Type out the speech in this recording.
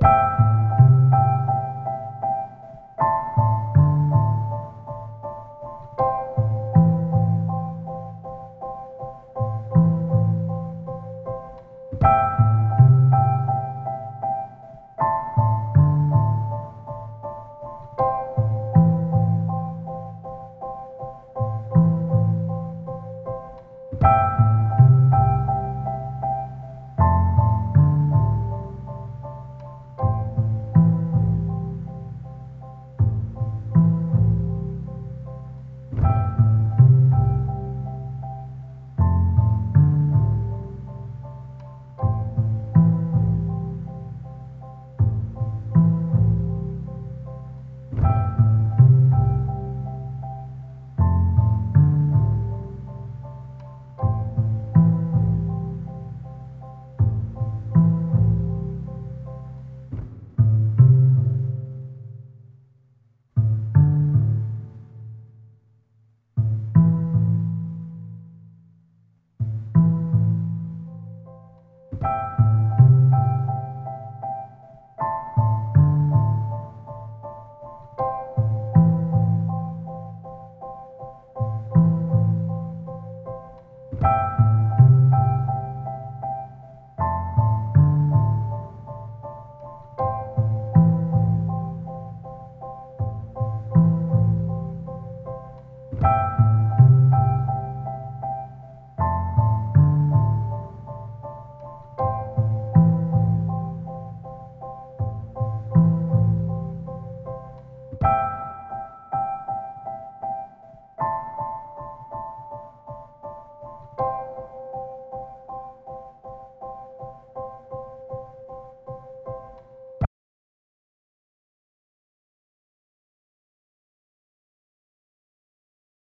Bye. Thank